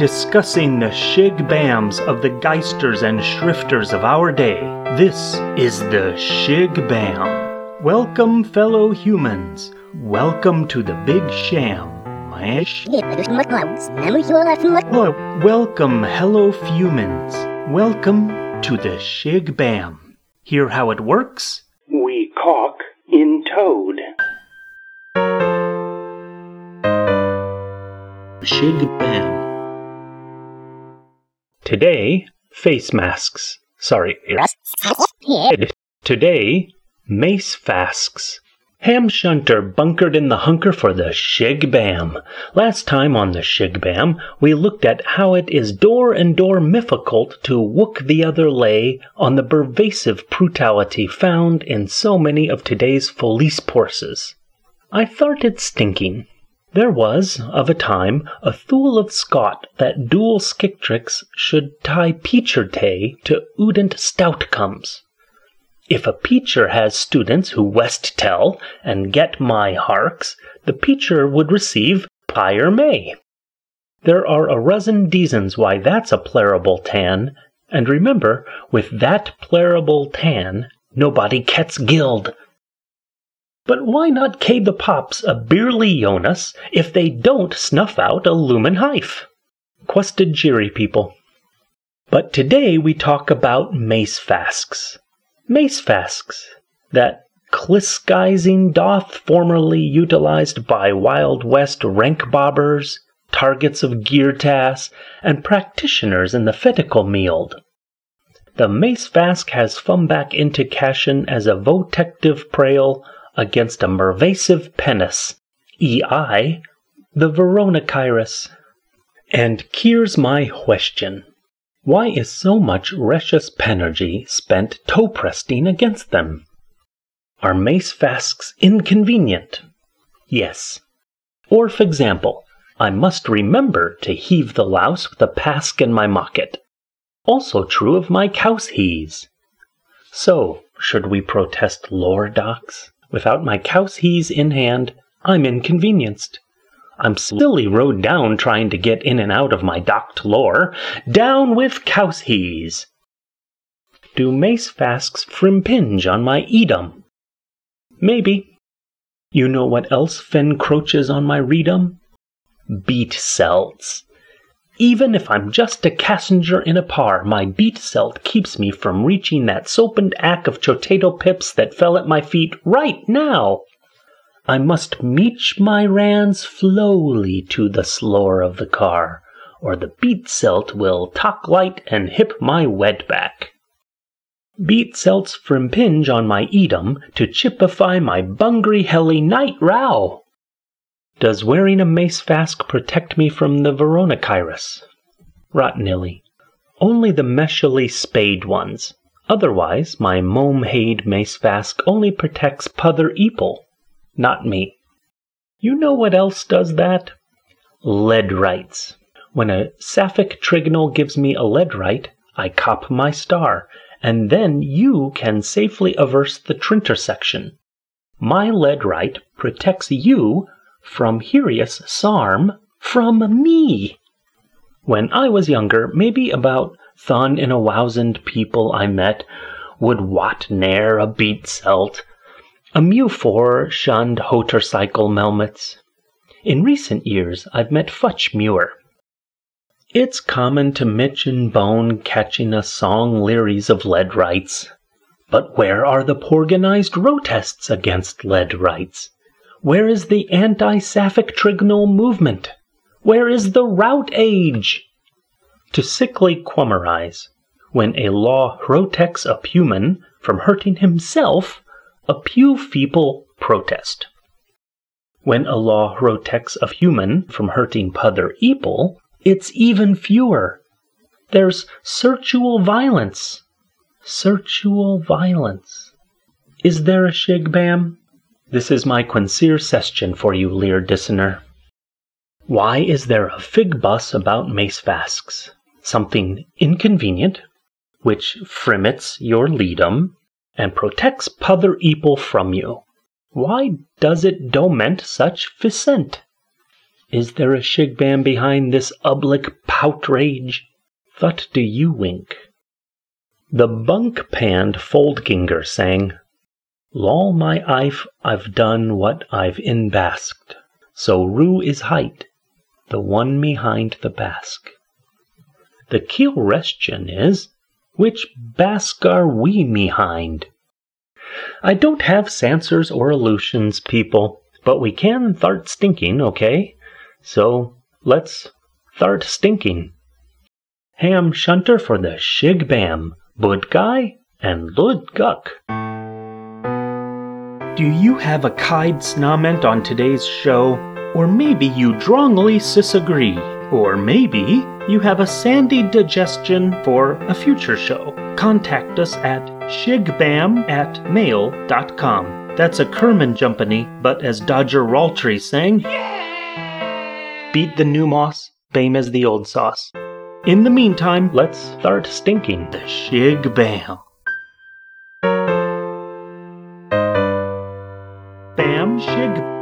discussing the shig bams of the geisters and shrifters of our day. This is the Shig Bam. Welcome, fellow humans. Welcome to the Big Sham. Welcome, hello, humans. Welcome to the Shig Bam. Hear how it works? We caulk in toad. Shig Bam. Today, face masks. Sorry. Today, mace fasks. Ham Shunter bunkered in the hunker for the Shig Bam. Last time on the Shig Bam, we looked at how it is door and door difficult to wook the other lay on the pervasive brutality found in so many of today's police forces. I thought it stinking. There was, of a time, a thule of Scott that dual skictrix should tie peacher tay to udent stoutcomes. If a peacher has students who west tell and get my harks, the peacher would receive pyre may. There are a dozen deasons why that's a plerable tan, and remember, with that plerable tan, nobody gets gilled. But why not K the pops a beerly Jonas if they don't snuff out a lumen hife? Quested jeery people. But today we talk about mace fasks mace fasks that Kliskizing doth formerly utilized by Wild West rank bobbers, targets of geartass, and practitioners in the fetical mield. The mace fask has fum back into cashin as a votective prail against a mervasive penis, ei, the Veronikyrus. And here's my question. Why is so much recious penergy spent toe presting against them? Are mace fasks inconvenient? Yes. Or, for example, I must remember to heave the louse with a pask in my mocket. Also true of my cow's cowshees. So, should we protest lore docs? Without my cowshees in hand, I'm inconvenienced. I'm silly rode down trying to get in and out of my docked lore. Down with cowshees! Do mace fasks frimpinge on my edom? Maybe. You know what else fencroaches on my readum? Beat celts. Even if I'm just a passenger in a par, my beat celt keeps me from reaching that soapend ack of chotato pips that fell at my feet right now. I must meech my rands flowly to the slore of the car, or the beat celt will talk light and hip my wed back. Beat celts frimpinge on my edom to chipify my bungry helly night row. Does wearing a mace fask protect me from the Veronikyrus? Rotnilly. Only the meshily spade ones. Otherwise, my momhade mace fask only protects puther eeple not me. You know what else does that? Lead Leadrites. When a Sapphic trigonal gives me a leadrite, I cop my star, and then you can safely averse the trintersection. My leadrite protects you from Herius Sarm from me. When I was younger, maybe about thun in a wousand people I met would wat ne'er a beat celt a Mew4 shunned hotercycle melmets. In recent years, I've met Futch Muir. It's common to Mitch and Bone catching a song leeries of leadrites. But where are the porganized protests against leadrites? Where is the anti-Sapphic trigonal movement? Where is the rout age? To sickly quummerize, when a law protects a human from hurting himself, a pew feeble protest. When a law protects a human from hurting puther eeple, it's even fewer. There's searchual violence. Searchual violence. Is there a shigbam? This is my quinceer session for you, Lear Dissiner. Why is there a fig bus about mace fasks? Something inconvenient, which frimmets your leadum, and protects pother eeple from you. Why does it doment such ficent? Is there a shigbam behind this ublick outrage? Thut do you wink? The bunk panned Foldginger sang, Lol my ife, I've done what I've inbasked, so rue is height, the one behind the bask. The keel restion is, which bask are we mehind? I don't have sansers or illusions, people, but we can thart stinking, okay? So let's thart stinking. Ham shunter for the shig bam, bud guy and lud guck. Do you have a kide snament on today's show? Or maybe you drongly disagree? Or maybe you have a sandy digestion for a future show? Contact us at shigbam at mail.com. That's a Kerman Jumpany, but as Dodger Raltree sang, beat the new moss, bame as the old sauce. In the meantime, let's start stinking the shig bam. Shig.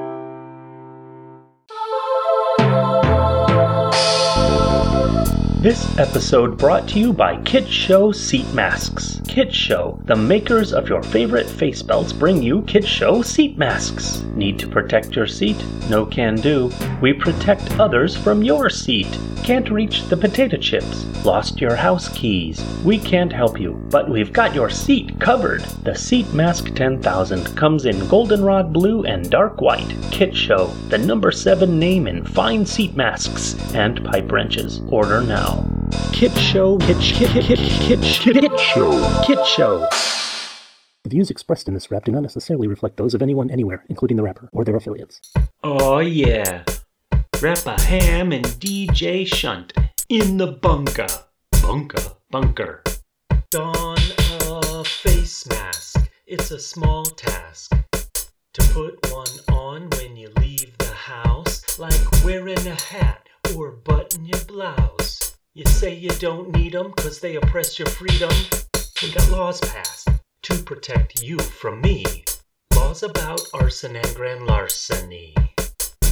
This episode brought to you by Kit Show Seat Masks. Kit Show, the makers of your favorite face belts, bring you Kit Show Seat Masks. Need to protect your seat? No can do. We protect others from your seat. Can't reach the potato chips? Lost your house keys? We can't help you, but we've got your seat covered. The Seat Mask 10000 comes in goldenrod blue and dark white. Kit Show, the number 7 name in fine seat masks and pipe wrenches. Order now. Kit Show, Kit, Kit, Kit, Kit, Kit, Kit Show, Kit Show. The views expressed in this rap do not necessarily reflect those of anyone anywhere, including the rapper or their affiliates. Oh yeah, Rapper Ham and DJ Shunt in the bunker. Bunker, bunker. Don a face mask. It's a small task to put one on when you leave the house, like wearing a hat or button your blouse. You say you don't need 'em 'cause they oppress your freedom. We got laws passed to protect you from me. Laws about arson and grand larceny.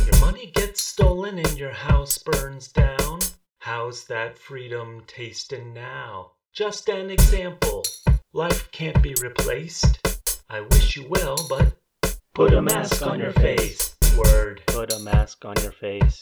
Your money gets stolen and your house burns down. How's that freedom tasting now? Just an example. Life can't be replaced. I wish you well, but put a mask on your face. Word. Put a mask on your face.